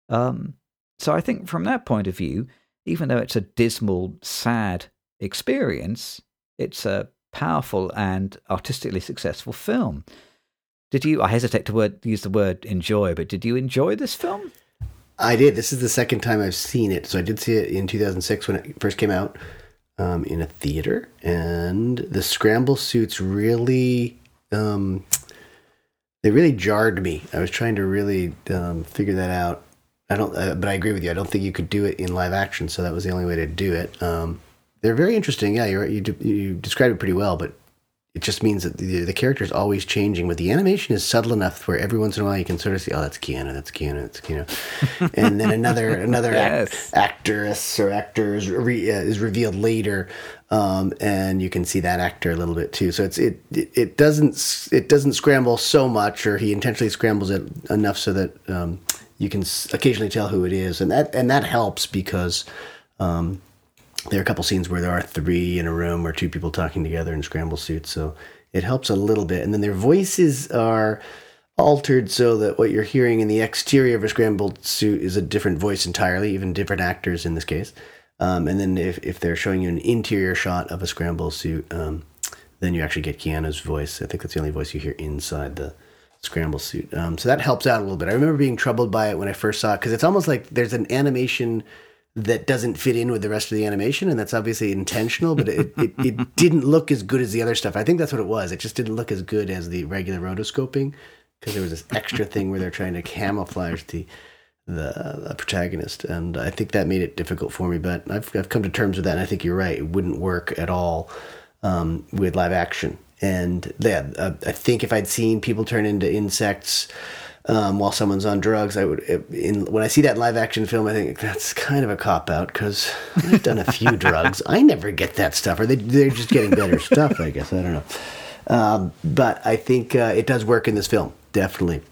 Um, so I think from that point of view, even though it's a dismal, sad experience, it's a powerful and artistically successful film. Did you? I hesitate to word, use the word enjoy, but did you enjoy this film? I did. This is the second time I've seen it. So I did see it in 2006 when it first came out um, in a theater, and the scramble suits really, um, they really jarred me. I was trying to really um, figure that out. I don't, uh, but I agree with you. I don't think you could do it in live action, so that was the only way to do it. Um, they're very interesting. Yeah, you're right. You de- you described it pretty well, but it just means that the, the character is always changing. But the animation is subtle enough where every once in a while you can sort of see, oh, that's Keanu, that's Keanu, that's Keanu, and then another another Yes. actress or actor is, re, uh, is revealed later, um, and you can see that actor a little bit too. So it's it it, it doesn't it doesn't scramble so much, or he intentionally scrambles it enough so that um, you can occasionally tell who it is, and that and that helps because. Um, there are a couple scenes where there are three in a room or two people talking together in scramble suits, so it helps a little bit. And then their voices are altered so that what you're hearing in the exterior of a scrambled suit is a different voice entirely, even different actors in this case. Um, and then if, if they're showing you an interior shot of a scramble suit, um, then you actually get Keanu's voice. I think that's the only voice you hear inside the scramble suit. Um, so that helps out a little bit. I remember being troubled by it when I first saw it because it's almost like there's an animation that doesn't fit in with the rest of the animation, and that's obviously intentional, but it, it, it didn't look as good as the other stuff. I think that's what it was. It just didn't look as good as the regular rotoscoping because there was this extra thing where they're trying to camouflage the the, the protagonist, and I think that made it difficult for me. But I've I've come to terms with that, and I think you're right. It wouldn't work at all um, with live action. And yeah, uh, I think if I'd seen people turn into insects um, while someone's on drugs, I would. In when I see that live action film, I think that's kind of a cop out because I've done a few drugs. I never get that stuff, or they they're just getting better stuff. I guess I don't know. Um, but I think uh, it does work in this film, definitely.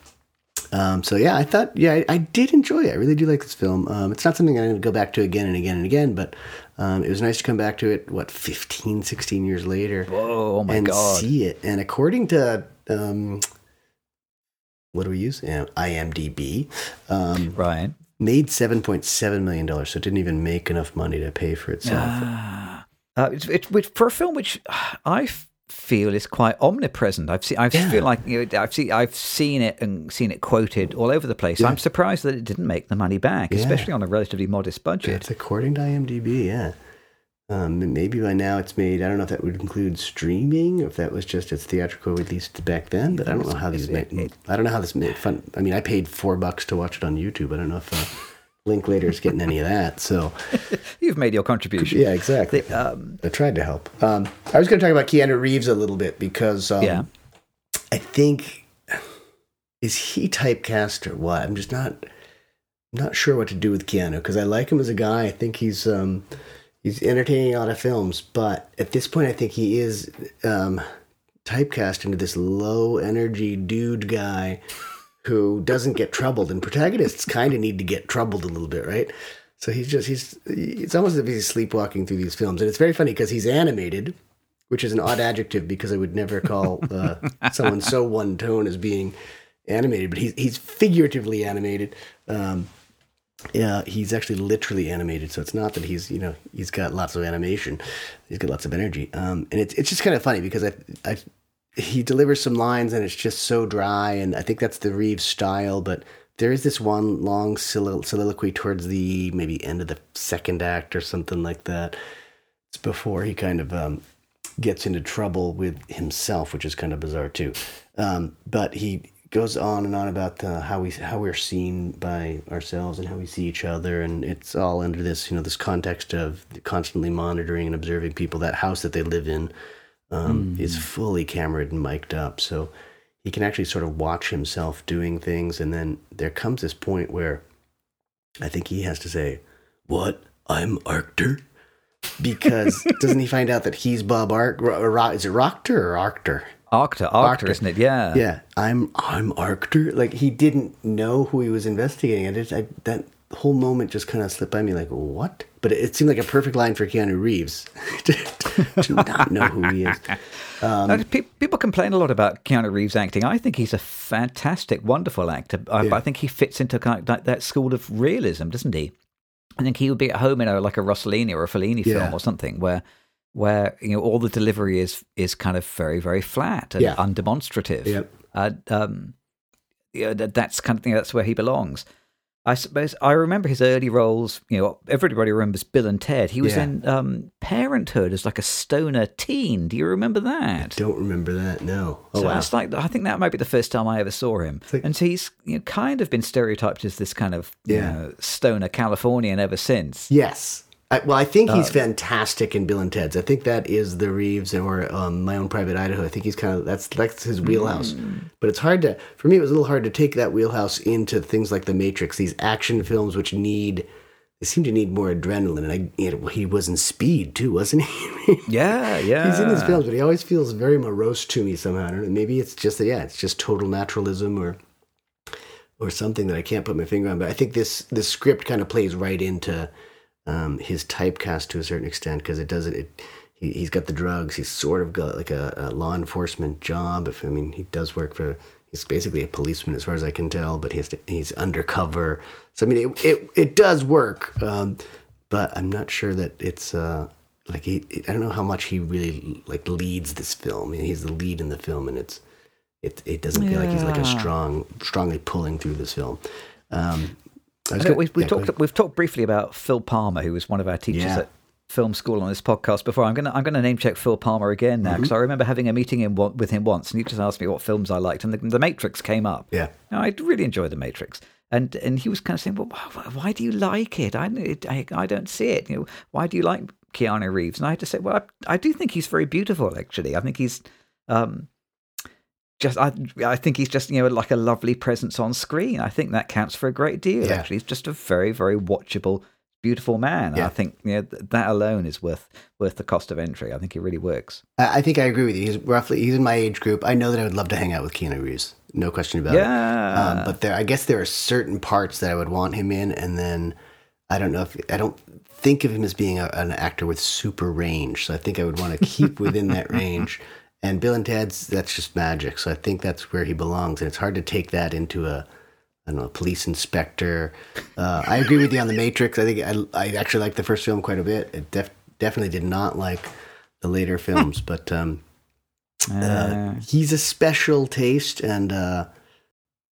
Um, so yeah, I thought, yeah, I, I did enjoy it. I really do like this film. Um, it's not something I'm going to go back to again and again and again, but um, it was nice to come back to it, what, 15, 16 years later Whoa, oh my and god! see it. And according to, um, what do we use? IMDb, um, Right. made $7.7 million. So it didn't even make enough money to pay for itself. Ah. Uh, it's, it's which for a film which I feel is quite omnipresent. I've seen, I Yeah. feel like you know, I've seen, I've seen it and seen it quoted all over the place. Yeah. I'm surprised that it didn't make the money back, Yeah. especially on a relatively modest budget. It's according to IMDb, yeah. Um, maybe by now it's made. I don't know if that would include streaming, or if that was just its theatrical release back then. But I don't know how these It's- made. it- I don't know how this made fun. I mean, I paid four bucks to watch it on YouTube. I don't know if uh, Linklater is getting any of that. So You've made your contribution. yeah, exactly. The, um, I tried to help. Um, I was going to talk about Keanu Reeves a little bit because um, Yeah. I think is he typecast or what? I'm just not not sure what to do with Keanu because I like him as a guy. I think he's um, he's entertaining a lot of films, but at this point, I think he is um, typecast into this low energy dude guy who doesn't get troubled, and protagonists kind of need to get troubled a little bit, right? So he's just he's it's almost as if he's sleepwalking through these films, and it's very funny because he's animated, which is an odd adjective because I would never call uh, someone so one tone as being animated, but he's he's figuratively animated. Um, yeah, he's actually literally animated, so it's not that he's you know he's got lots of animation, he's got lots of energy, um, and it's it's just kind of funny because I I he delivers some lines and it's just so dry, and I think that's the Reeves style, but. There is this one long solilo- soliloquy towards the maybe end of the second act or something like that. It's before he kind of um, gets into trouble with himself, which is kind of bizarre too. Um, but he goes on and on about the, how we how we're seen by ourselves and how we see each other, and it's all under this you know this context of constantly monitoring and observing people. That house that they live in um, is fully cameraed and mic'd up, so he can actually sort of watch himself doing things, and then there comes this point where I think he has to say, "What? I'm Arctor." Because doesn't he find out that he's Bob Arc? Is it Rockter or Arctur? Arctor, Arctor, Arctor. isn't it? Yeah. Yeah, I'm I'm Arctor. Like he didn't know who he was investigating. I just I, that whole moment just kind of slipped by me. Like what? But it, seemed like a perfect line for Keanu Reeves to, to not know who he is. Now, people complain a lot about Keanu Reeves acting. I think he's a fantastic, wonderful actor. I, Yeah. I think he fits into kind of that, that school of realism, doesn't he? I think he would be at home in a like a Rossellini or a Fellini Yeah. film or something where where you know all the delivery is is kind of very very flat and Yeah. undemonstrative. Yep. Uh, um, yeah, that, that's kind of thing. That's where he belongs. I suppose I remember his early roles. You know, everybody remembers Bill and Ted. He was Yeah. in um, Parenthood as like a stoner teen. Do you remember that? Don't remember that. No. Oh so wow. it's like I think that might be the first time I ever saw him, like- and so he's you know, kind of been stereotyped as this kind of you Yeah. know, stoner Californian ever since. Yes. I, well, I think Uh, he's fantastic in Bill and Ted's. I think that is the Reeves or um, My Own Private Idaho. I think he's kind of that's that's his wheelhouse. But it's hard to for me. It was a little hard to take that wheelhouse into things like The Matrix. These action films which need they seem to need more adrenaline. And I you know, he was in Speed too, wasn't he? Yeah, yeah. He's in his films, but he always feels very morose to me somehow. I. Maybe it's just that yeah, it's just total naturalism or or something that I can't put my finger on. But I think this this script kind of plays right into um, his typecast to a certain extent because it doesn't. It, he, he's got the drugs. He's sort of got like a, a law enforcement job. If I mean, he does work for. He's basically a policeman, as far as I can tell. But he's he's undercover. So I mean, it it, it does work. Um, but I'm not sure that it's. Uh, like he, I don't know how much he really like leads this film. I mean, he's the lead in the film, and it's it. It doesn't feel like he's like a strong, strongly pulling through this film. Um, I was I know, gonna- we've, we've yeah, talked we've talked briefly about Phil Palmer, who was one of our teachers Yeah. at film school on this podcast before. I'm gonna I'm gonna name check Phil Palmer again now Mm-hmm. because I remember having a meeting in, with him once, and he just asked me what films I liked, and the, the Matrix came up. Yeah. Now, I really enjoyed the Matrix. And and he was kind of saying, well, why, why do you like it? I, I I don't see it. You know, why do you like Keanu Reeves? And I had to say, well, I, I do think he's very beautiful. Actually, I think he's um, just I I think he's just you know like a lovely presence on screen. I think that counts for a great deal. Yeah. Actually, he's just a very very watchable, beautiful man. Yeah. I think you know, th- that alone is worth worth the cost of entry. I think he really works. I I think I agree with you. He's roughly he's in my age group. I know that I would love to hang out with Keanu Reeves, no question about it. Yeah. Um, but there, I guess there are certain parts that I would want him in, and then I don't know if I don't think of him as being a, an actor with super range. So I think I would want to keep within that range. And Bill and Ted's that's just magic. So I think that's where he belongs, and it's hard to take that into a I don't know, a police inspector. Uh, I agree with you on the Matrix. I think I, I actually like the first film quite a bit. It def, definitely did not like the later films, but um, uh, Uh, he's a special taste, and uh,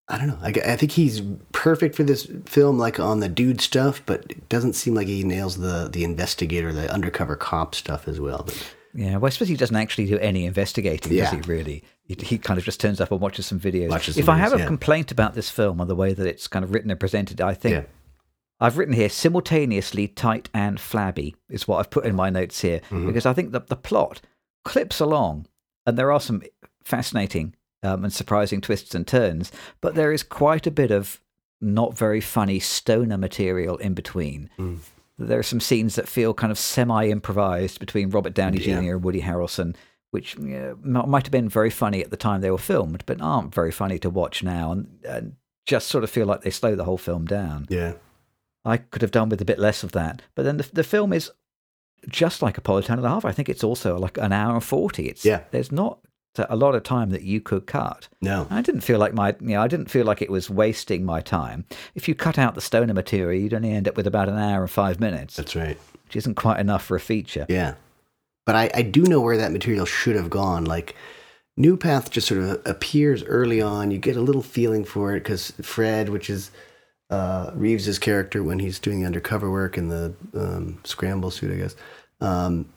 I don't know. I, I think he's perfect for this film, like on the dude stuff, but it doesn't seem like he nails the the investigator, the undercover cop stuff as well. But yeah, well, I suppose he doesn't actually do any investigating, Yeah. does he? Really, he, he kind of just turns up and watches some videos. Watches some if I have a yeah. complaint about this film or the way that it's kind of written and presented, I think Yeah. I've written here simultaneously tight and flabby is what I've put in my notes here Mhm. because I think that the plot clips along and there are some fascinating um, and surprising twists and turns, but there is quite a bit of not very funny stoner material in between. Mm. There are some scenes that feel kind of semi-improvised between Robert Downey Jr. And Woody Harrelson, which you know, might have been very funny at the time they were filmed, but aren't very funny to watch now, and, and just sort of feel like they slow the whole film down. yeah, I could have done with a bit less of that. But then the, the film is just like Apollo 10 and a half. I think it's also like an hour and 40. It's, Yeah. There's not a lot of time that you could cut. no, I didn't feel like my, you know, I didn't feel like it was wasting my time. If you cut out the stoner material, you'd only end up with about an hour and five minutes, that's right. which isn't quite enough for a feature. Yeah. But I, I do know where that material should have gone. Like, New Path just sort of appears early on. You get a little feeling for it because Fred, which is uh, Reeves's character when he's doing the undercover work in the um, scramble suit, I guess, um,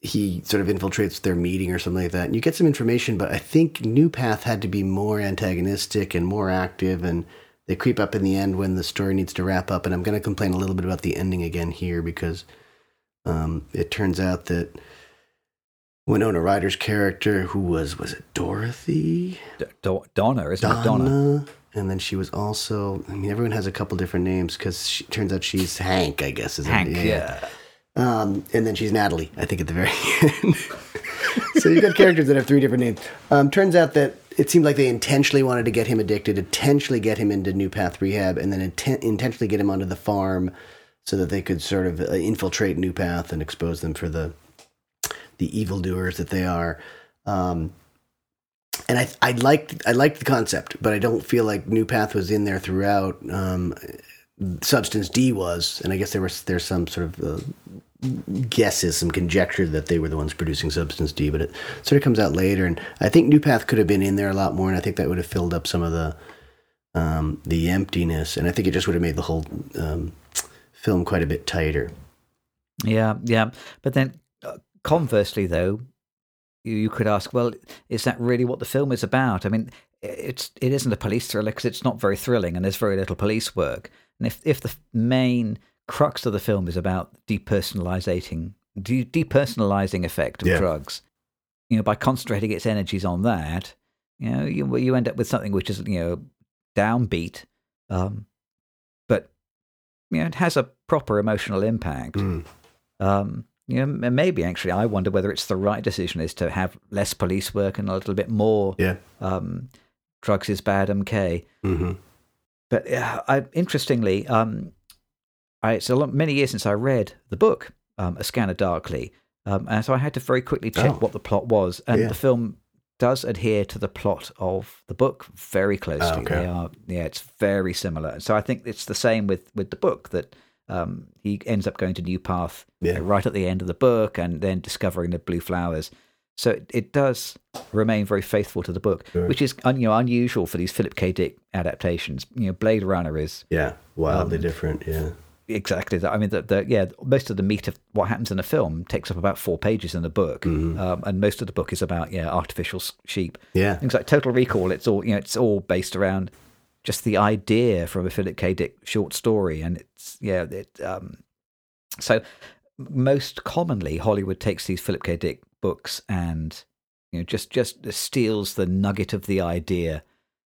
he sort of infiltrates their meeting or something like that. And you get some information, but I think New Path had to be more antagonistic and more active. And they creep up in the end when the story needs to wrap up. And I'm going to complain a little bit about the ending again here because um, it turns out that Winona Ryder's character, who was was it Dorothy D- Do- Donna, isn't it? Donna. Donna, and then she was also. I mean, everyone has a couple different names because it turns out she's Hank, I guess. Is Hank, yeah. Um, and then she's Natalie, I think, at the very end. so you've got characters that have three different names. Um, turns out that it seemed like they intentionally wanted to get him addicted, intentionally get him into New Path Rehab, and then inten- intentionally get him onto the farm so that they could sort of uh, infiltrate New Path and expose them for the the evildoers that they are. Um, and I I liked I liked the concept, but I don't feel like New Path was in there throughout. Um, Substance D was, and I guess there was there's some sort of uh, guesses, some conjecture that they were the ones producing Substance D, but it sort of comes out later. And I think New Path could have been in there a lot more, and I think that would have filled up some of the um, the emptiness, and I think it just would have made the whole um, film quite a bit tighter. Yeah, yeah. But then, uh, conversely, though, you, you could ask, well, is that really what the film is about? I mean, it's it isn't a police thriller because it's not very thrilling, and there's very little police work. And if if the main crux of the film is about depersonalizing de- depersonalizing effect of Yeah. drugs, you know, by concentrating its energies on that, you know, you you end up with something which is you know downbeat, um, but you know, it has a proper emotional impact. Mm. Um, you know, maybe actually, I wonder whether it's the right decision is to have less police work and a little bit more Yeah. um, drugs is bad MK. hmm But yeah, I, interestingly, um, I, it's a lot, many years since I read the book, um, A Scanner Darkly, um, and so I had to very quickly check Oh. what the plot was, and Yeah. the film does adhere to the plot of the book very closely. Oh, okay. They are, yeah, it's very similar. So I think it's the same with with the book that um, he ends up going to New Path Yeah. right at the end of the book, and then discovering the blue flowers. So it, it does remain very faithful to the book, Sure. which is un, you know unusual for these Philip K. Dick adaptations. You know, Blade Runner is Yeah. Wildly Um, different. Yeah. Exactly that. I mean, the, the yeah, most of the meat of what happens in a film takes up about four pages in the book, Mhm. um, and most of the book is about yeah artificial sheep. Yeah. Things like Total Recall, it's all you know, it's all based around just the idea from a Philip K. Dick short story, and it's yeah, it um, so most commonly Hollywood takes these Philip K. Dick books and you know just just steals the nugget of the idea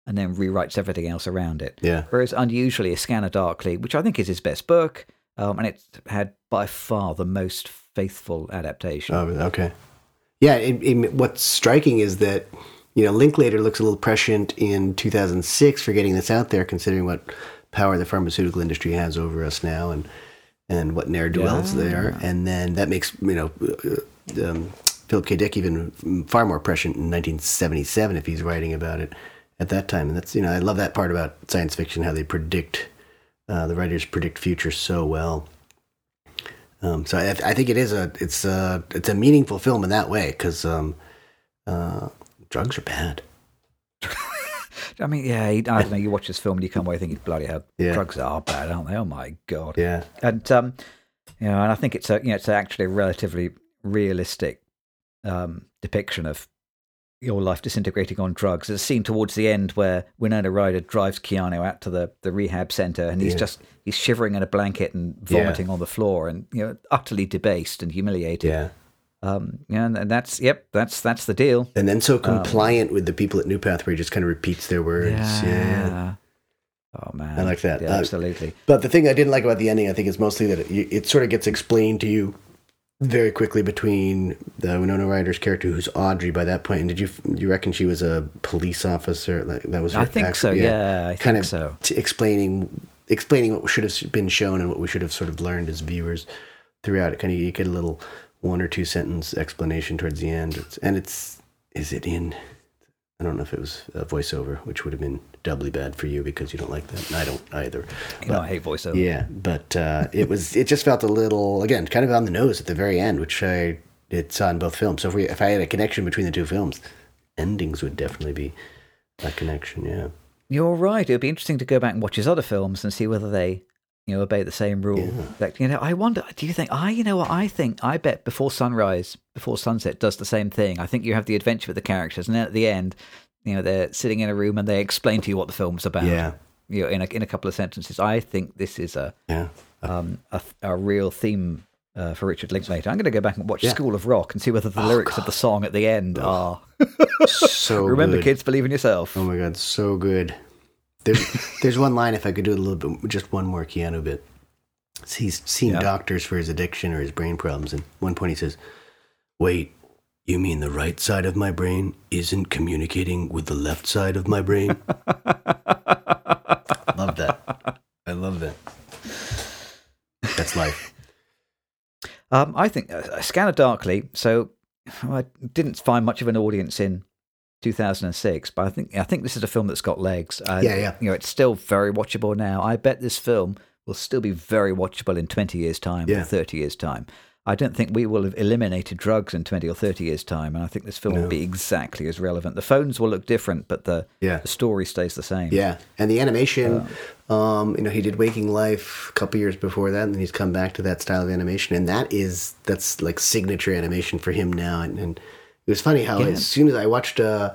and then rewrites everything else around it. Yeah. Whereas unusually, A Scanner Darkly, which I think is his best book, um, and it's had by far the most faithful adaptation. Oh, okay. Yeah. It, it, what's striking is that you know Linklater looks a little prescient in 2006 for getting this out there, considering what power the pharmaceutical industry has over us now, and and what ne'er do wells Yeah. there, and then that makes you know. uh, Um, Philip K. Dick even far more prescient in 1977 if he's writing about it at that time, and that's you know I love that part about science fiction how they predict uh, the writers predict future so well. Um, so I, I think it is a it's a it's a meaningful film in that way because um, uh, drugs are bad. I mean, yeah, I don't know. You watch this film and you come away thinking, bloody hell, Yeah. drugs are bad, aren't they? Oh my god. Yeah. And um, you know, and I think it's a you know it's actually a relatively realistic um, depiction of your life disintegrating on drugs. There's a scene towards the end where Winona Ryder drives Keanu out to the, the rehab center, and he's Yeah. just he's shivering in a blanket and Yeah. vomiting on the floor, and you know, utterly debased and humiliated. Yeah. Um, yeah, and, and that's yep, that's that's the deal. And then so compliant with the people at New Path where he just kind of repeats their words. Yeah. Oh man, I like that. Yeah, Uh, absolutely. But the thing I didn't like about the ending, I think, is mostly that it, it sort of gets explained to you very quickly between the Winona Ryder's character, who's Audrey by that point. And did you you reckon she was a police officer? Like that was her I think act- so. Yeah, I kind think of so. t- explaining explaining what should have been shown and what we should have sort of learned as viewers throughout. It kind of you get a little one or two sentence explanation towards the end, it's, and it's is it in? I don't know if it was a voiceover, which would have been doubly bad for you because you don't like that. And I don't either. You know, I hate voiceover. Yeah, but uh, it was it just felt a little again kind of on the nose at the very end, which I it saw in both films. So if we if I had a connection between the two films, endings would definitely be a connection. Yeah, You're right. It would be interesting to go back and watch his other films and see whether they, you know, obey the same rule. Yeah. Like, you know, I wonder. Do you think? I, you know, what I think. I bet before sunrise, before sunset, does the same thing. I think you have the adventure with the characters, and then at the end, you know, they're sitting in a room and they explain to you what the film's about. yeah, You know, in a in a couple of sentences. I think this is a yeah. um a, a real theme. Uh, for Richard Linklater, I'm going to go back and watch Yeah. School of Rock and see whether the Oh, lyrics of the song at the end are. So Remember, good. kids, believe in yourself. Oh my god, so good. There's there's one line if I could do it a little bit, just one more Keanu bit. He's seen Yeah. doctors for his addiction or his brain problems, and one point he says, "Wait, you mean the right side of my brain isn't communicating with the left side of my brain?" love that. I love that. That's life. Um, I think uh, Scanner Darkly. So I didn't find much of an audience in 2006, but I think I think this is a film that's got legs. Uh, Yeah, yeah. You know, it's still very watchable now. I bet this film will still be very watchable in 20 years' time Yeah. or 30 years' time. I don't think we will have eliminated drugs in 20 or 30 years' time, and I think this film will be exactly as relevant. The phones will look different, but the, Yeah. the story stays the same. Yeah, and the animation, um, you know, he did Waking Life a couple years before that, and then he's come back to that style of animation, and that is that's like signature animation for him now. And, and it was funny how Yeah. as soon as I watched uh,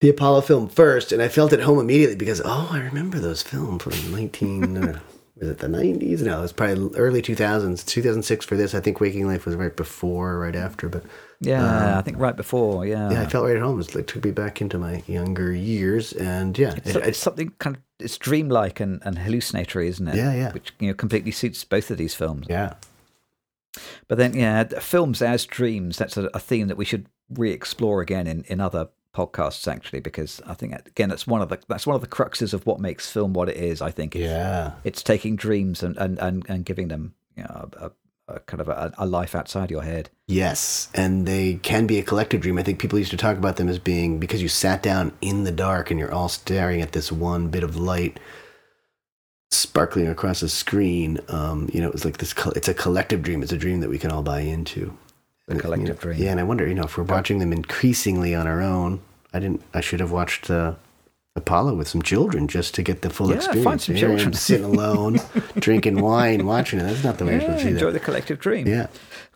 the Apollo film first, and I felt at home immediately because oh, I remember those films from nineteen. Was it the nineties? No, it was probably early two thousands. Two thousand six for this. I think Waking Life was right before, or right after. But Yeah, I think right before. Yeah, Um, yeah, I felt right at home. It like took me back into my younger years, and yeah, It's, it's something kind of it's dreamlike and, and hallucinatory, isn't it? Yeah, yeah. Which you know completely suits both of these films. yeah. But then, yeah, films as dreams. That's a, a theme that we should re-explore again in, in other podcasts, actually, because I think again that's one of the that's one of the cruxes of what makes film what it is. I think It's- Yeah. it's taking dreams and and, and, and giving them you know a, a, a kind of a, a life outside your head. Yes, and they can be a collective dream. I think people used to talk about them as being because you sat down in the dark and you're all staring at this one bit of light sparkling across a screen. Um, you know, it was like this. co- It's a collective dream. It's a dream that we can all buy into. The And, you collective know, dream. Yeah, and I wonder, you know, if we're watching them increasingly on our own. I didn't. I should have watched uh, Apollo with some children just to get the full Yeah, experience. find some children. sitting alone, drinking wine, watching it. That's not the way you're supposed to enjoy that. the collective dream. Yeah.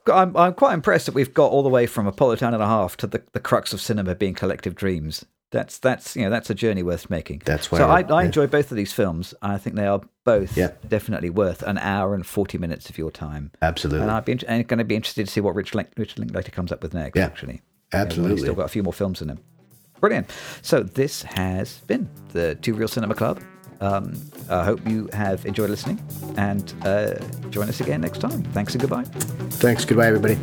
I'm, I'm quite impressed that we've got all the way from Apollo 10 and a half to the, the crux of cinema being collective dreams. That's that's you know that's a journey worth making. That's why So I, I- I yeah. enjoy both of these films. I think they are both Yeah. definitely worth an hour and forty minutes of your time. Absolutely. And I'd be int- going to be interested to see what Rich Link, Richard Linklater comes up with next. Yeah. Actually, You know, Absolutely. he's still got a few more films in him. Brilliant. So this has been the Two Real Cinema Club. Um, I hope you have enjoyed listening, and uh, join us again next time. Thanks and goodbye. Thanks. Goodbye, everybody.